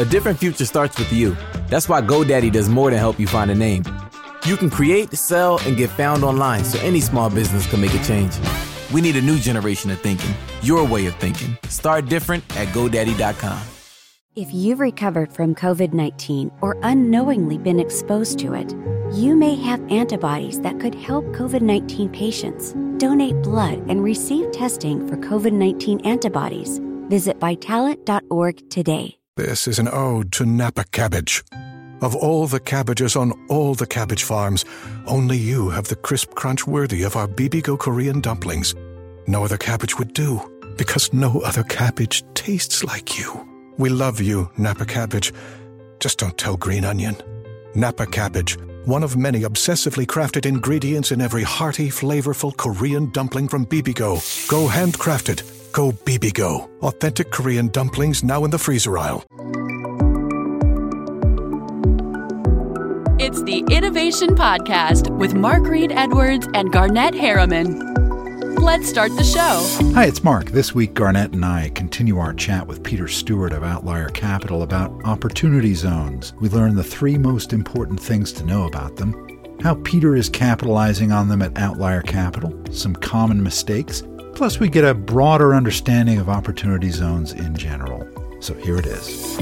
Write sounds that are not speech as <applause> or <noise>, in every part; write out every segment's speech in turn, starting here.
A different future starts with you. That's why GoDaddy does more than help you find a name. You can create, sell, and get found online so any small business can make a change. We need a new generation of thinking, your way of thinking. Start different at GoDaddy.com. If you've recovered from COVID 19 or unknowingly been exposed to it, you may have antibodies that could help COVID 19 patients. Donate blood and receive testing for COVID 19 antibodies. Visit vitalant.org today. This is an ode to Napa cabbage. Of all the cabbages on all the cabbage farms, only you have the crisp crunch worthy of our Bibigo Korean dumplings. No other cabbage would do, because no other cabbage tastes like you. We love you, Napa cabbage. Just don't tell Green Onion. Napa cabbage, one of many obsessively crafted ingredients in every hearty, flavorful Korean dumpling from Bibigo. Go handcrafted. Go Bibigo. Authentic Korean dumplings now in the freezer aisle. It's the Innovation Podcast with Mark Reed Edwards and Garnett Harriman. Let's start the show. Hi, it's Mark. This week, Garnett and I continue our chat with Peter Stewart of Outlier Capital about opportunity zones. We learn the three most important things to know about them, how Peter is capitalizing on them at Outlier Capital, some common mistakes, plus, we get a broader understanding of opportunity zones in general. So here it is.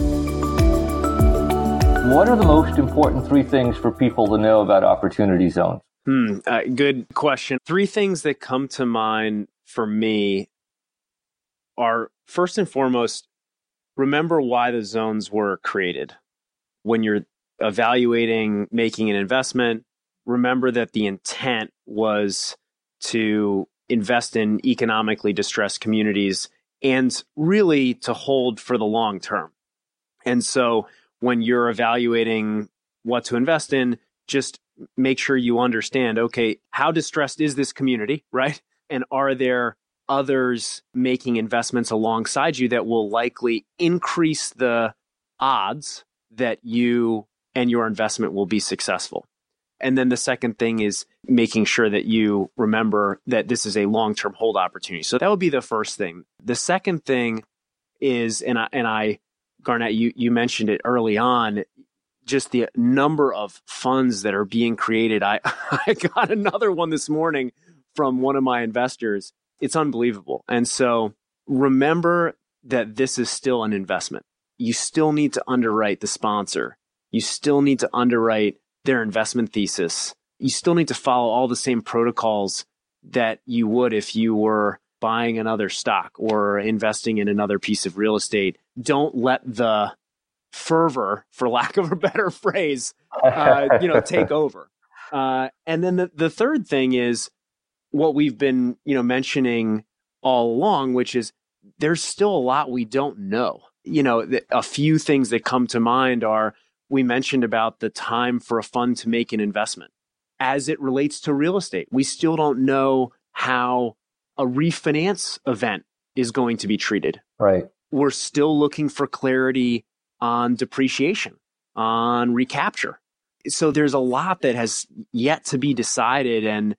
What are the most important three things for people to know about opportunity zones? Hmm, uh, good question. Three things that come to mind for me are first and foremost, remember why the zones were created. When you're evaluating making an investment, remember that the intent was to invest in economically distressed communities and really to hold for the long term. And so when you're evaluating what to invest in, just make sure you understand okay, how distressed is this community, <laughs> right? And are there others making investments alongside you that will likely increase the odds that you and your investment will be successful? And then the second thing is making sure that you remember that this is a long term hold opportunity. So that would be the first thing. The second thing is, and I, and I Garnett, you, you mentioned it early on, just the number of funds that are being created. I, <laughs> I got another one this morning from one of my investors. It's unbelievable. And so remember that this is still an investment. You still need to underwrite the sponsor. You still need to underwrite their investment thesis. You still need to follow all the same protocols that you would if you were buying another stock or investing in another piece of real estate. Don't let the fervor, for <laughs> lack of a better phrase, uh, you know, take <laughs> over. Uh, and then the, the third thing is what we've been, you know, mentioning all along, which is there's still a lot we don't know. You know, a few things that come to mind are we mentioned about the time for a fund to make an investment. As it relates to real estate, we still don't know how a refinance event is going to be treated. Right. We're still looking for clarity on depreciation, on recapture. So there's a lot that has yet to be decided. And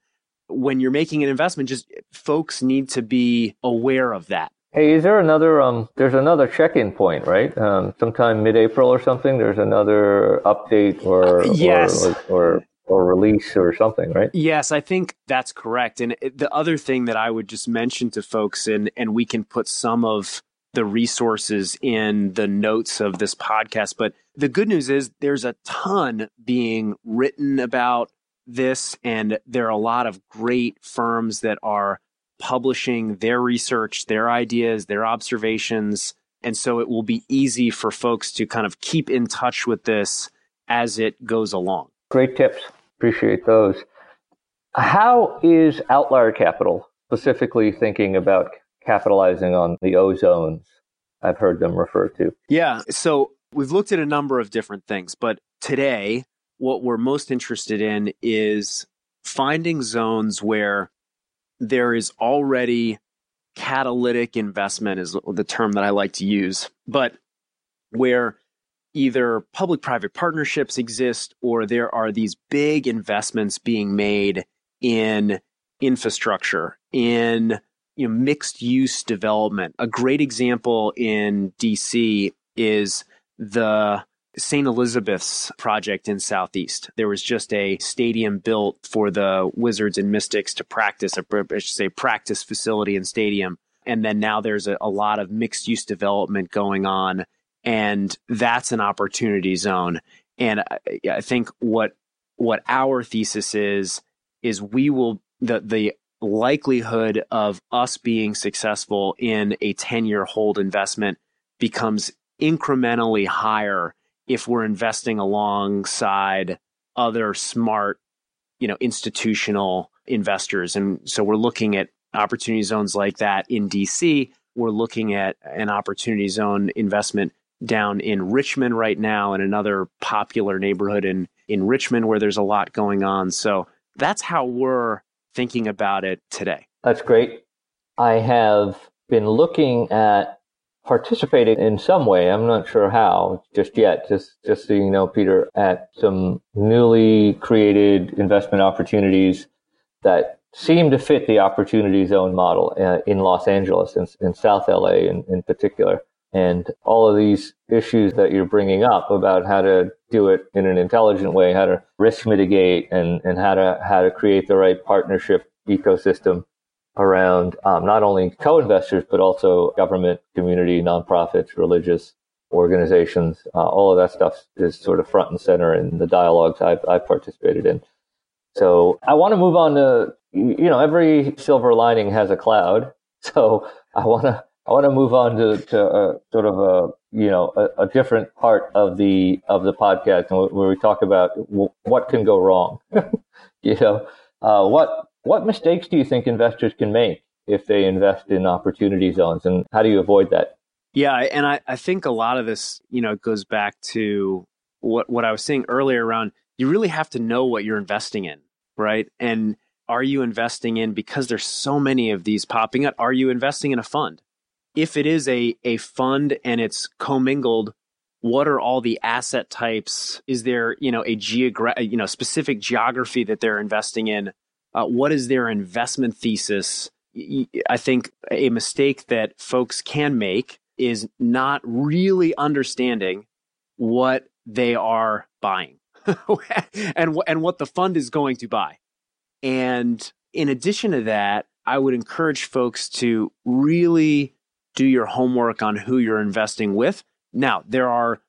when you're making an investment, just folks need to be aware of that. Hey, is there another? Um, there's another check-in point, right? Um, sometime mid-April or something. There's another update or yes. or, or, or release or something, right? Yes, I think that's correct. And the other thing that I would just mention to folks, and and we can put some of the resources in the notes of this podcast. But the good news is there's a ton being written about this, and there are a lot of great firms that are publishing their research, their ideas, their observations. And so it will be easy for folks to kind of keep in touch with this as it goes along. Great tips. Appreciate those. How is Outlier Capital specifically thinking about capitalizing on the ozones I've heard them referred to? Yeah. So we've looked at a number of different things, but today, what we're most interested in is finding zones where there is already catalytic investment, is the term that I like to use, but where either public private partnerships exist or there are these big investments being made in infrastructure, in you know, mixed use development. A great example in DC is the St. Elizabeth's project in Southeast. There was just a stadium built for the Wizards and Mystics to practice, a, I should say, practice facility and stadium. And then now there's a, a lot of mixed use development going on. And that's an opportunity zone. And I, I think what what our thesis is is we will the the likelihood of us being successful in a 10 year hold investment becomes incrementally higher if we're investing alongside other smart, you know, institutional investors. And so we're looking at opportunity zones like that in DC. We're looking at an opportunity zone investment down in Richmond right now and another popular neighborhood in in Richmond where there's a lot going on. So that's how we're thinking about it today. That's great. I have been looking at participating in some way. I'm not sure how just yet. Just just so you know, Peter, at some newly created investment opportunities that seem to fit the opportunity zone model uh, in Los Angeles and in, in South LA in, in particular. And all of these issues that you're bringing up about how to do it in an intelligent way, how to risk mitigate and, and how to, how to create the right partnership ecosystem around um, not only co-investors, but also government, community, nonprofits, religious organizations. Uh, all of that stuff is sort of front and center in the dialogues I've, I've participated in. So I want to move on to, you know, every silver lining has a cloud. <laughs> So I want to I want to move on to, to sort of a you know a, a, different part of the of the podcast where we talk about what can go wrong. <laughs> you know, uh, what what mistakes do you think investors can make if they invest in opportunity zones, and how do you avoid that? Yeah, and I, I think a lot of this you know goes back to what what I was saying earlier around you really have to know what you're investing in, right? And are you investing in because there's so many of these popping up? Are you investing in a fund? if it is a, a fund and it's commingled, what are all the asset types? Is there, you know, a geogra- you know, specific geography that they're investing in? Uh, what is their investment thesis? I think a mistake that folks can make is not really understanding what they are buying <laughs> and and what the fund is going to buy. And in addition to that, I would encourage folks to really do your homework on who you're investing with. Now, there are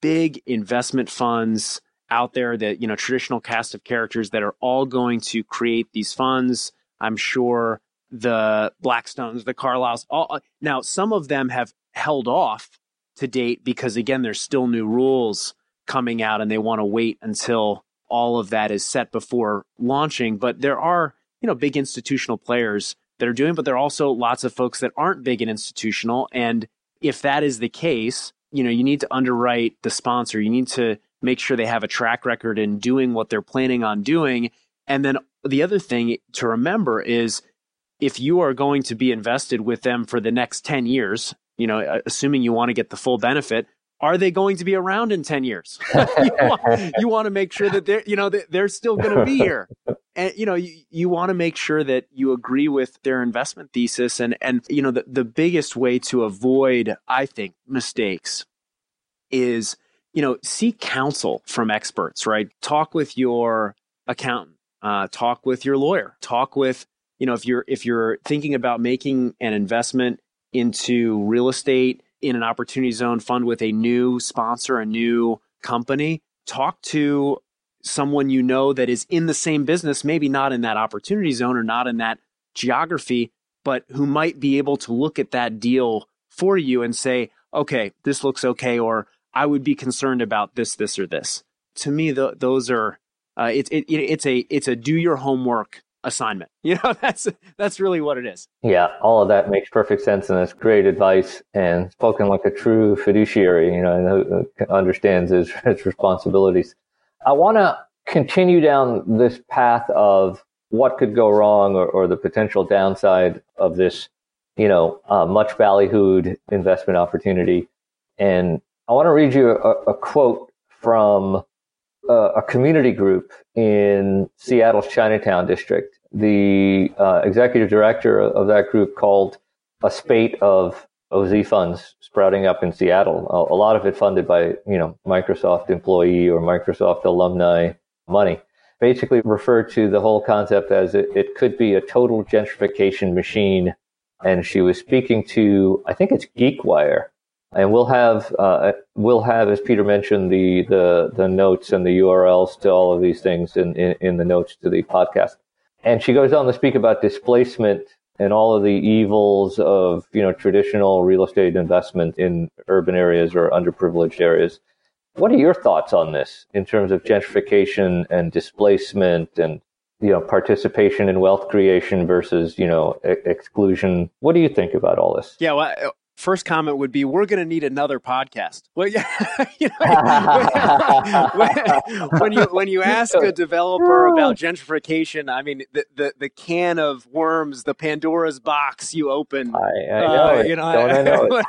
big investment funds out there that, you know, traditional cast of characters that are all going to create these funds. I'm sure the Blackstones, the Carlyles, all uh, now some of them have held off to date because again, there's still new rules coming out and they want to wait until all of that is set before launching. But there are, you know, big institutional players that are doing, but there are also lots of folks that aren't big and institutional. And if that is the case, you know, you need to underwrite the sponsor. You need to make sure they have a track record in doing what they're planning on doing. And then the other thing to remember is if you are going to be invested with them for the next 10 years, you know, assuming you want to get the full benefit, are they going to be around in 10 years? <laughs> you, <laughs> want, you, want, to make sure that they're, you know, they're still going to be here. <laughs> And, you know, you, you want to make sure that you agree with their investment thesis. And, and, you know, the, the biggest way to avoid, I think, mistakes is, you know, seek counsel from experts, right? Talk with your accountant, uh, talk with your lawyer, talk with, you know, if you're, if you're thinking about making an investment into real estate, in an opportunity zone fund with a new sponsor, a new company, talk to someone you know that is in the same business, maybe not in that opportunity zone or not in that geography, but who might be able to look at that deal for you and say, okay, this looks okay, or I would be concerned about this, this, or this. To me, the, those are uh, it, it, it's a it's a do your homework assignment. <laughs> You know, that's that's really what it is. Yeah, all of that makes perfect sense, and it's great advice and spoken like a true fiduciary. You know, understands his, <laughs> his responsibilities. I want to continue down this path of what could go wrong or, or the potential downside of this, you know, uh, much ballyhooed investment opportunity. And I want to read you a, a quote from uh, a community group in Seattle's Chinatown district the uh, executive director of that group called a spate of OZ funds sprouting up in Seattle. A, a lot of it funded by, you know, Microsoft employee or Microsoft alumni money. Basically referred to the whole concept as it, it could be a total gentrification machine. And she was speaking to, I think it's GeekWire. And we'll have, uh, we'll have, as Peter mentioned, the, the, the notes and the URLs to all of these things in, in, in the notes to the podcast. And she goes on to speak about displacement and all of the evils of you know traditional real estate investment in urban areas or underprivileged areas. What are your thoughts on this in terms of gentrification and displacement and you know participation in wealth creation versus you know exclusion? What do you think about all this? Yeah, well, first comment would be we're going to need another podcast. Well yeah <laughs> you know, when, <laughs> when, you when you ask a <laughs> developer about gentrification i mean the, the, the can of worms the pandora's box you open i, I know uh, you know, I know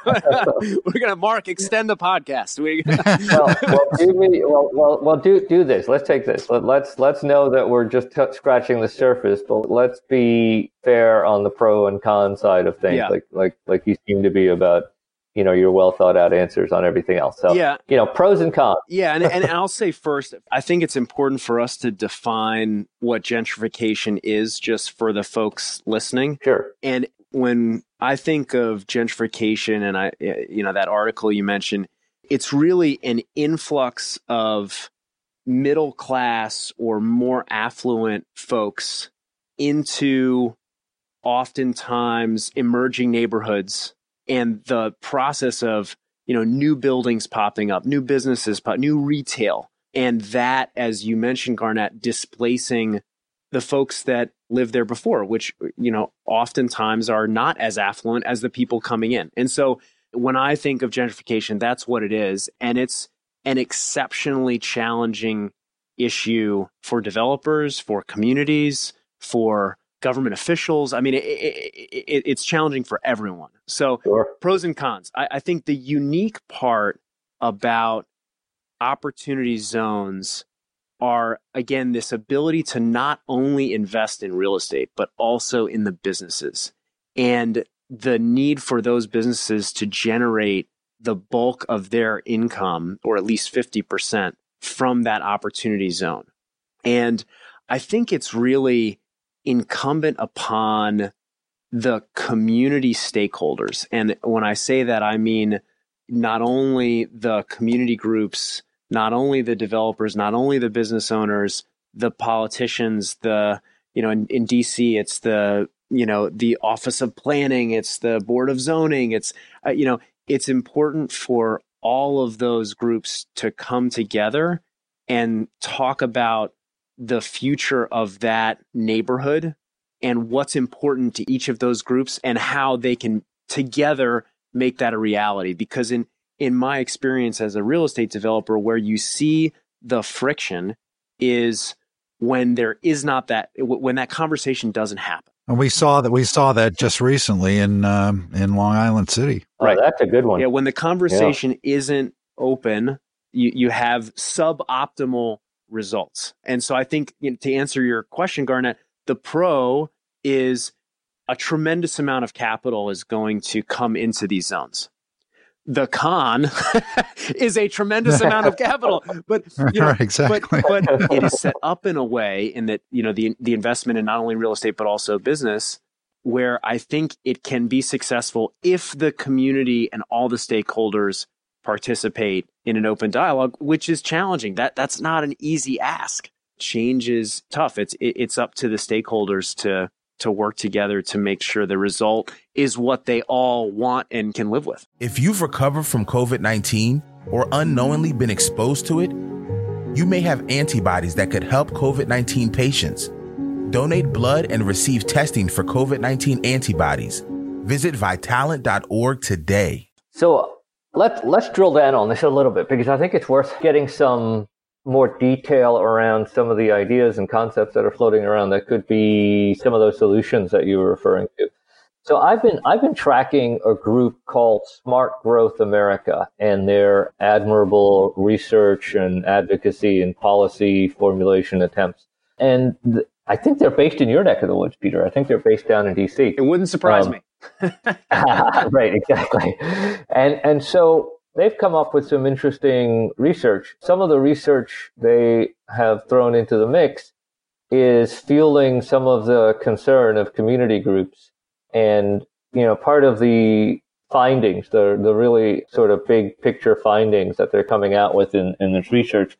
we're going to mark extend the podcast. We, well, well, do me, well, well, well do do this. Let's take this. Let, let's let's know that we're just t- scratching the surface but let's be fair on the pro and con side of things, yeah. like like like you seem to be about you know your well thought out answers on everything else. So yeah, you know pros and cons. <laughs> Yeah, and and I'll say first, I think it's important for us to define what gentrification is, just for the folks listening. Sure. And when I think of gentrification, and I eh, you know that article you mentioned, it's really an influx of middle class or more affluent folks into oftentimes emerging neighborhoods and the process of you know new buildings popping up new businesses new retail and that as you mentioned garnett displacing the folks that lived there before which you know oftentimes are not as affluent as the people coming in. And so when i think of gentrification that's what it is. And it's an exceptionally challenging issue for developers for communities for government officials. I mean, it, it, it, it's challenging for everyone. So, sure. pros and cons. I, I think the unique part about opportunity zones are again this ability to not only invest in real estate but also in the businesses and the need for those businesses to generate the bulk of their income or at least 50% from that opportunity zone and i think it's really incumbent upon the community stakeholders. And when I say that, I mean not only the community groups, not only the developers, not only the business owners, the politicians, the, you know, in, in DC, it's the, you know, the Office of Planning, it's the Board of Zoning, it's, uh, you know, it's important for all of those groups to come together and talk about the future of that neighborhood and what's important to each of those groups and how they can together make that a reality because in in my experience as a real estate developer where you see the friction is when there is not that when that conversation doesn't happen and we saw that we saw that just recently in um, in Long Island City. Right, oh, that's a good one. Yeah, when the conversation yeah. isn't open, you you have suboptimal results. And so I think you know, to answer your question, Garnett, the pro is a tremendous amount of capital is going to come into these zones. The con <laughs> is a tremendous amount of capital, but <laughs> you know, exactly. but, but it is set up in a way in that you know the the investment in not only real estate but also business, where I think it can be successful if the community and all the stakeholders participate in an open dialogue, which is challenging. That that's not an easy ask. Change is tough. It's it, it's up to the stakeholders to to work together to make sure the result is what they all want and can live with. If you've recovered from COVID-19 or unknowingly been exposed to it, you may have antibodies that could help COVID-19 patients. Donate blood and receive testing for COVID-19 antibodies. Visit vitalant.org today. So let, let's drill down on this a little bit because I think it's worth getting some more detail around some of the ideas and concepts that are floating around that could be some of those solutions that you were referring to. So I've been I've been tracking a group called Smart Growth America and their admirable research and advocacy and policy formulation attempts. And th- I think they're based in your neck of the woods, Peter. I think they're based down in D.C. It wouldn't surprise um, me. <laughs> right, exactly. And and so they've come up with some interesting research. Some of the research they have thrown into the mix is fueling some of the concern of community groups. And, you know, part of the findings, the, the really sort of big picture findings that they're coming out with in, in this research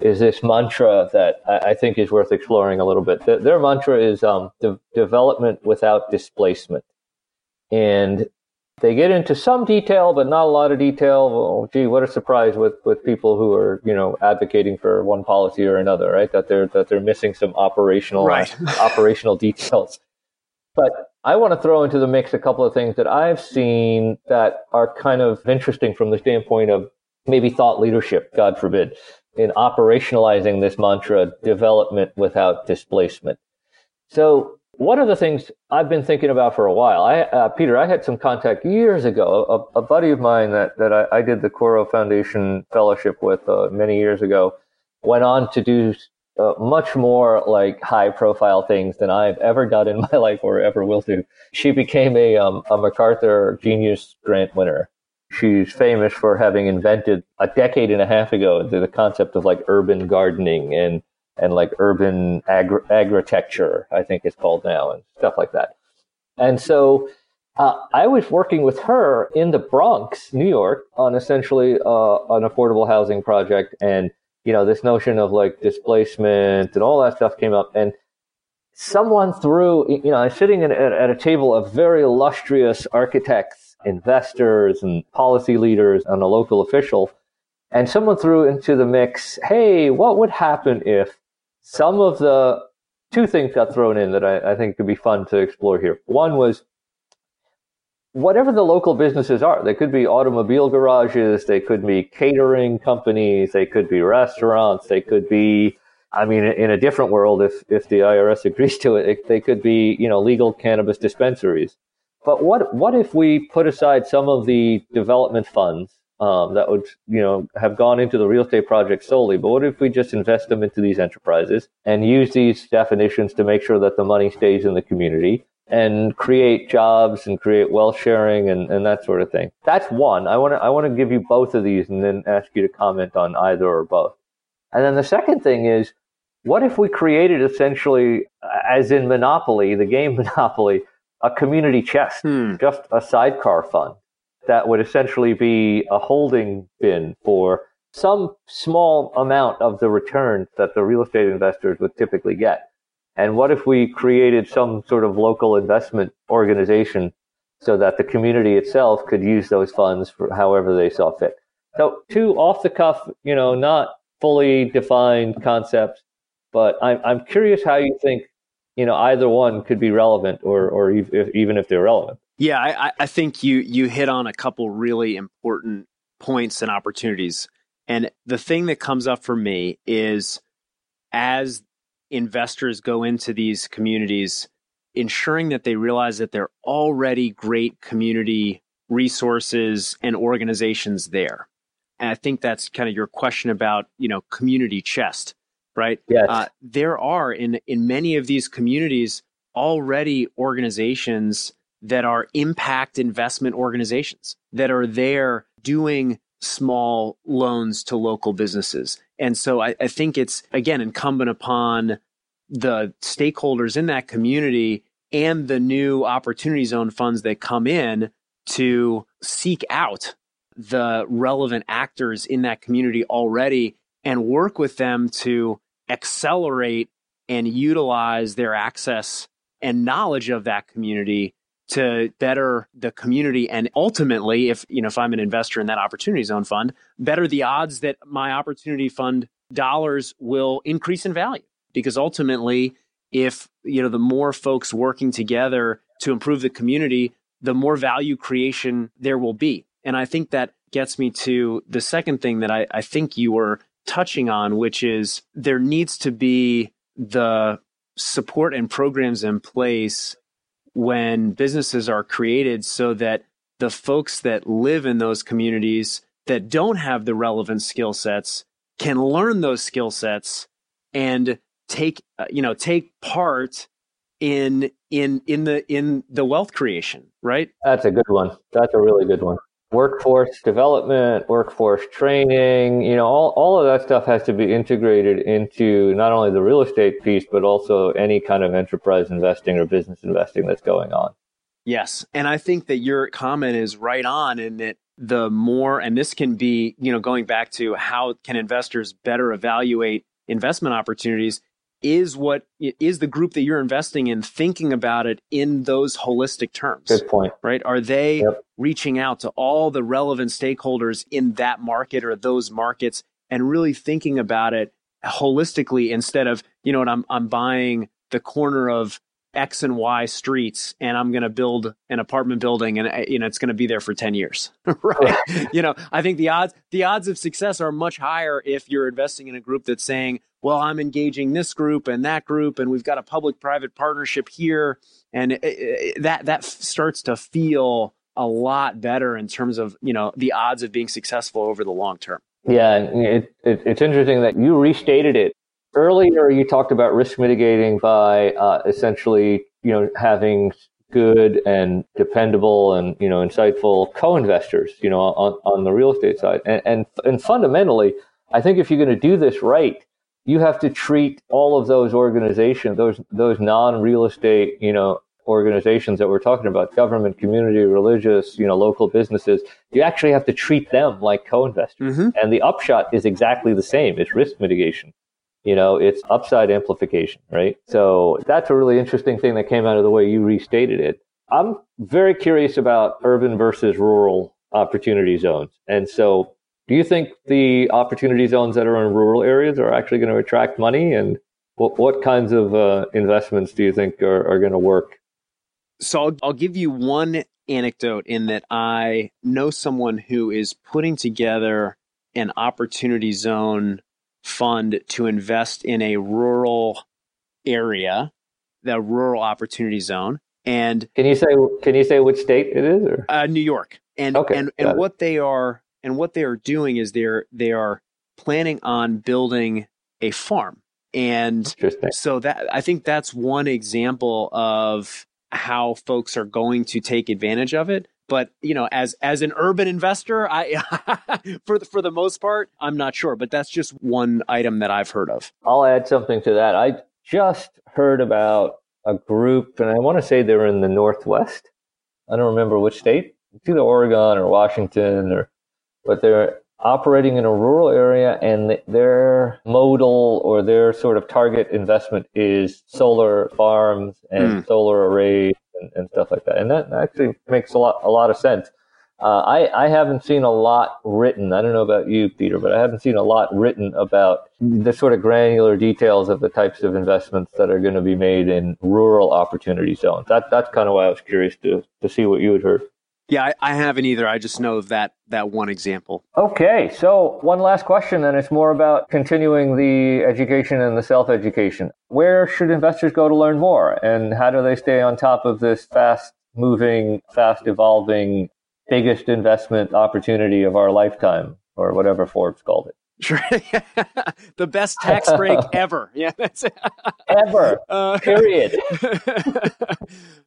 is this mantra that I, I think is worth exploring a little bit. The, their mantra is um, de- development without displacement. And they get into some detail, but not a lot of detail. Well, gee, what a surprise with, with people who are, you know, advocating for one policy or another, right? That they're, that they're missing some operational, right. <laughs> operational details. But I want to throw into the mix a couple of things that I've seen that are kind of interesting from the standpoint of maybe thought leadership, God forbid, in operationalizing this mantra, development without displacement. So one of the things I've been thinking about for a while, I, uh, Peter, I had some contact years ago. A, a buddy of mine that, that I, I, did the Coro Foundation fellowship with uh, many years ago went on to do uh, much more like high profile things than I've ever done in <laughs> my life or ever will do. She became a, um, a MacArthur Genius Grant winner. She's famous for having invented a decade and a half ago the concept of like urban gardening and and like urban agri- agritecture, I think it's called now, and stuff like that. And so uh, I was working with her in the Bronx, New York, on essentially uh, an affordable housing project. And, you know, this notion of like displacement and all that stuff came up. And someone threw, you know, I'm sitting at, at a table of very illustrious architects, investors, and policy leaders, and a local official. And someone threw into the mix, hey, what would happen if some of the two things got thrown in that I, I think could be fun to explore here. One was whatever the local businesses are. They could be automobile garages, they could be catering companies, they could be restaurants, they could be I mean, in a different world, if, if the IRS <laughs> agrees to it, it, they could be, you know, legal cannabis dispensaries. But what, what if we put aside some of the development funds um, that would, you know, have gone into the real estate project solely. But what if we just invest them into these enterprises and use these definitions to make sure that the money stays in the community and create jobs and create wealth sharing and, and that sort of thing? That's one. I want to I want to give you both of these and then ask you to comment on either or both. And then the second thing is, what if we created essentially, as in Monopoly, the game <laughs> Monopoly, a community chest, hmm. just a sidecar fund that would essentially be a holding bin for some small amount of the return that the real estate investors would typically get. And what if we created some sort of local investment organization so that the community itself could use those funds for however they saw fit? So two off the cuff, you know, not fully defined concepts, but I'm, I'm curious how you think, you know, either one could be relevant or, or even if they're relevant. Yeah, I, I think you you hit on a couple really important points and opportunities. And the thing that comes up for me is as investors go into these communities, ensuring that they realize that there are already great community resources and organizations there. And I think that's kind of your question about, you know, community chest, right? Yes. Uh, there are in in many of these communities already organizations that are impact investment organizations that are there doing small loans to local businesses. And so I, I, think it's, again, incumbent upon the stakeholders in that community and the new opportunity zone funds that come in to seek out the relevant actors in that community already and work with them to accelerate and utilize their access and knowledge of that community to better the community and ultimately if you know if i'm an investor in that opportunity zone fund better the odds that my opportunity fund dollars will increase in value. Because ultimately if you know the more folks working together to improve the community the more value creation there will be. And i think that gets me to the second thing that i, I think you were touching on which is there needs to be the support and programs in place when businesses are created so that the folks that live in those communities that don't have the relevant skill sets can learn those skill sets and take uh, you know take part in in in the in the wealth creation, right? That's a good one. That's a really good one. Workforce development, workforce training, you know, all, all of that stuff has to be integrated into not only the real estate piece, but also any kind of enterprise investing or business investing that's going on. Yes. And I think that your comment is right on in that the more, and this can be, you know, going back to how can investors better evaluate investment opportunities is what is the group that you're investing in thinking about it in those holistic terms? Good point. Right? Are they yep. reaching out to all the relevant stakeholders in that market or those markets and really thinking about it holistically instead of you know what i'm i'm buying the corner of X and Y streets and I'm going to build an apartment building and uh, you know it's going to be there for 10 years <laughs> right. You know I think the odds the odds of success are much higher if you're investing in a group that's saying well I'm engaging this group and that group and we've got a public private partnership here. And it, it, that that starts to feel a lot better in terms of you know the odds of being successful over the long term. Yeah it, it's interesting that you restated it. Earlier you talked about risk mitigating by uh, essentially you know having good and dependable and you know insightful co-investors you know on, on the real estate side. And, and and fundamentally i think if you're going to do this right you have to treat all of those organizations those those non-real estate you know organizations that we're talking about government community religious you know local businesses you actually have to treat them like co-investors mm-hmm. and the upshot is exactly the same it's risk mitigation you know, it's upside amplification, right? So that's a really interesting thing that came out of the way you restated it. I'm very curious about urban versus rural opportunity zones. And so do you think the opportunity zones that are in rural areas are actually going to attract money? And what, what kinds of uh, investments do you think are, are going to work? So I'll, I'll give you one anecdote in that I know someone who is putting together an opportunity zone fund to invest in a rural area, the rural opportunity zone. And can you say can you say which state it is? Or? Uh, New York. And okay, and and what they are and what they are doing is they're they are planning on building a farm. And so that I think that's one example of how folks are going to take advantage of it. But you know as as an urban investor i <laughs> for the, for the most part i'm not sure. But that's just one item that i've heard of. I'll add something to that. I just heard about a group and i want to say they're in the northwest. I don't remember which state. It's either oregon or washington or but they're operating in a rural area and their modal or their sort of target investment is solar farms and mm. solar arrays and, and, stuff like that. And that actually makes a lot a lot of sense. Uh, I, I haven't seen a lot written. I don't know about you, Peter, but I haven't seen a lot written about the sort of granular details of the types of investments that are going to be made in rural opportunity zones. That, that's kind of why I was curious to, to see what you had heard. Yeah, I, I, haven't either. I just know that that one example. Okay, so one last question, and it's more about continuing the education and the self education. Where should investors go to learn more, and how do they stay on top of this fast moving, fast evolving, biggest investment opportunity of our lifetime, or whatever Forbes called it? Sure. <laughs> the best tax break <laughs> ever. Yeah, that's ever. <laughs> Uh, period.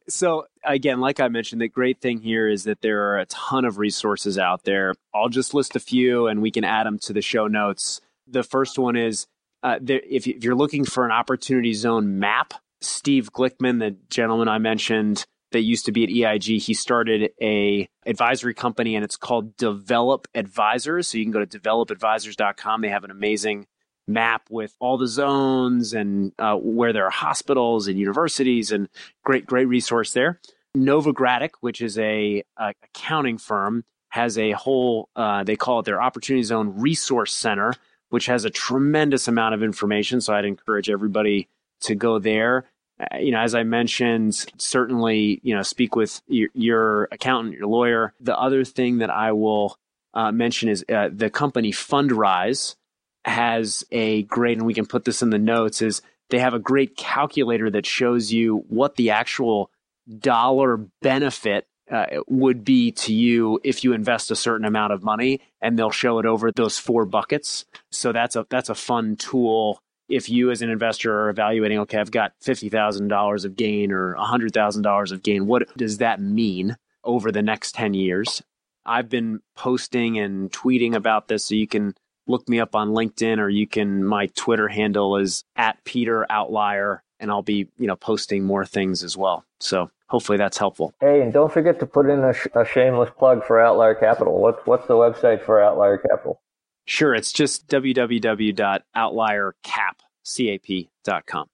so again, like I mentioned, the great thing here is that there are a ton of resources out there. I'll just list a few, and we can add them to the show notes. The first one is uh, there, if, if you're looking for an opportunity zone map, Steve Glickman, the gentleman I mentioned, that used to be at EIG. He started a advisory company and it's called Develop Advisors. So you can go to developadvisors.com. They have an amazing map with all the zones and uh, where there are hospitals and universities and great, great resource there. Novogradac, which is a, a accounting firm, has a whole, uh, they call it their Opportunity Zone Resource Center, which has a tremendous amount of information. So I'd encourage everybody to go there. Uh, you know, as I mentioned, certainly, you know, speak with your, your accountant, your lawyer. The other thing that I will uh, mention is uh, the company Fundrise has a great, and we can put this in the notes, is they have a great calculator that shows you what the actual dollar benefit uh, would be to you if you invest a certain amount of money, and they'll show it over those four buckets. So that's a that's a fun tool if you as an investor are evaluating, okay, I've got $50,000 of gain or $100,000 of gain, what does that mean over the next 10 years? I've been posting and tweeting about this, so you can look me up on LinkedIn or you can, my Twitter handle is at Peter Outlier, and I'll be, you know, posting more things as well. So hopefully that's helpful. Hey, and don't forget to put in a, sh- a shameless plug for Outlier Capital. What's, what's the website for Outlier Capital? Sure, it's just www.outliercap.com.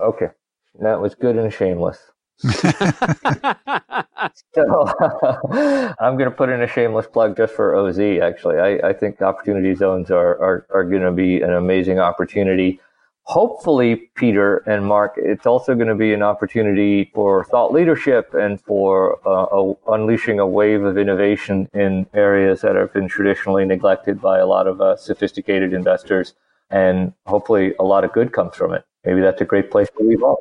Okay, that was good and shameless. <laughs> so <laughs> I'm going to put in a shameless plug just for OZ. Actually, I, I think opportunity zones are are, are going to be an amazing opportunity. Hopefully, Peter and Mark, it's also going to be an opportunity for thought leadership and for uh, a, unleashing a wave of innovation in areas that have been traditionally neglected by a lot of uh, sophisticated investors. And hopefully, a lot of good comes from it. Maybe that's a great place to leave off.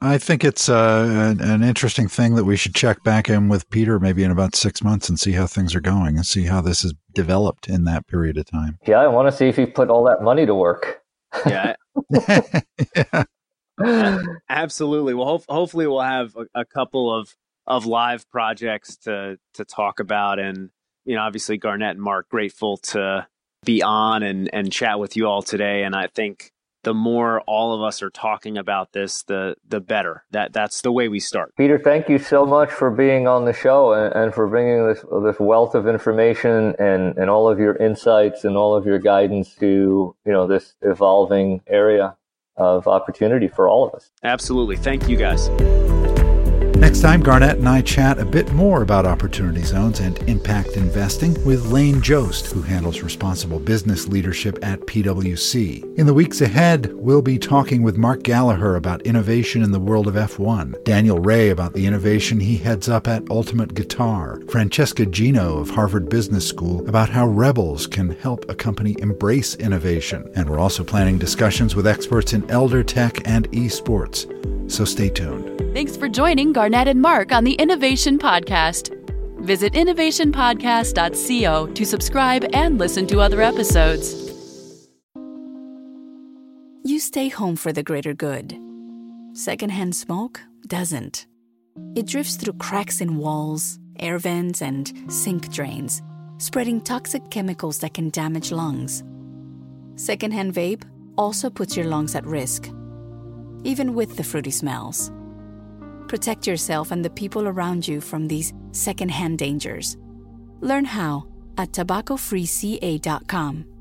I think it's uh, an, an, interesting thing that we should check back in with Peter maybe in about six months and see how things are going and see how this has developed in that period of time. Yeah, I want to see if he put all that money to work. Yeah. <laughs> Absolutely. Well, ho- hopefully we'll have a, a, couple of, of live projects to, to talk about. And, you know, obviously Garnett and Mark, grateful to be on and, and chat with you all today. And I think the more all of us are talking about this, the the better. That that's the way we start. Peter, thank you so much for being on the show and, and for bringing this this wealth of information and and all of your insights and all of your guidance to you know this evolving area of opportunity for all of us. Absolutely. Thank you guys. Next time, Garnett and I chat a bit more about opportunity zones and impact investing with Lane Jost, who handles responsible business leadership at PwC. In the weeks ahead, we'll be talking with Mark Gallagher about innovation in the world of F1, Daniel Ray about the innovation he heads up at Ultimate Guitar, Francesca Gino of Harvard Business School about how rebels can help a company embrace innovation. And we're also planning discussions with experts in elder tech and esports. So stay tuned. Thanks for joining Garnett and Mark on the Innovation Podcast. Visit innovationpodcast.co to subscribe and listen to other episodes. You stay home for the greater good. Secondhand smoke doesn't. It drifts through cracks in walls, air vents, and sink drains, spreading toxic chemicals that can damage lungs. Secondhand vape also puts your lungs at risk even with the fruity smells. Protect yourself and the people around you from these secondhand dangers. Learn how at tobaccofreeca.com.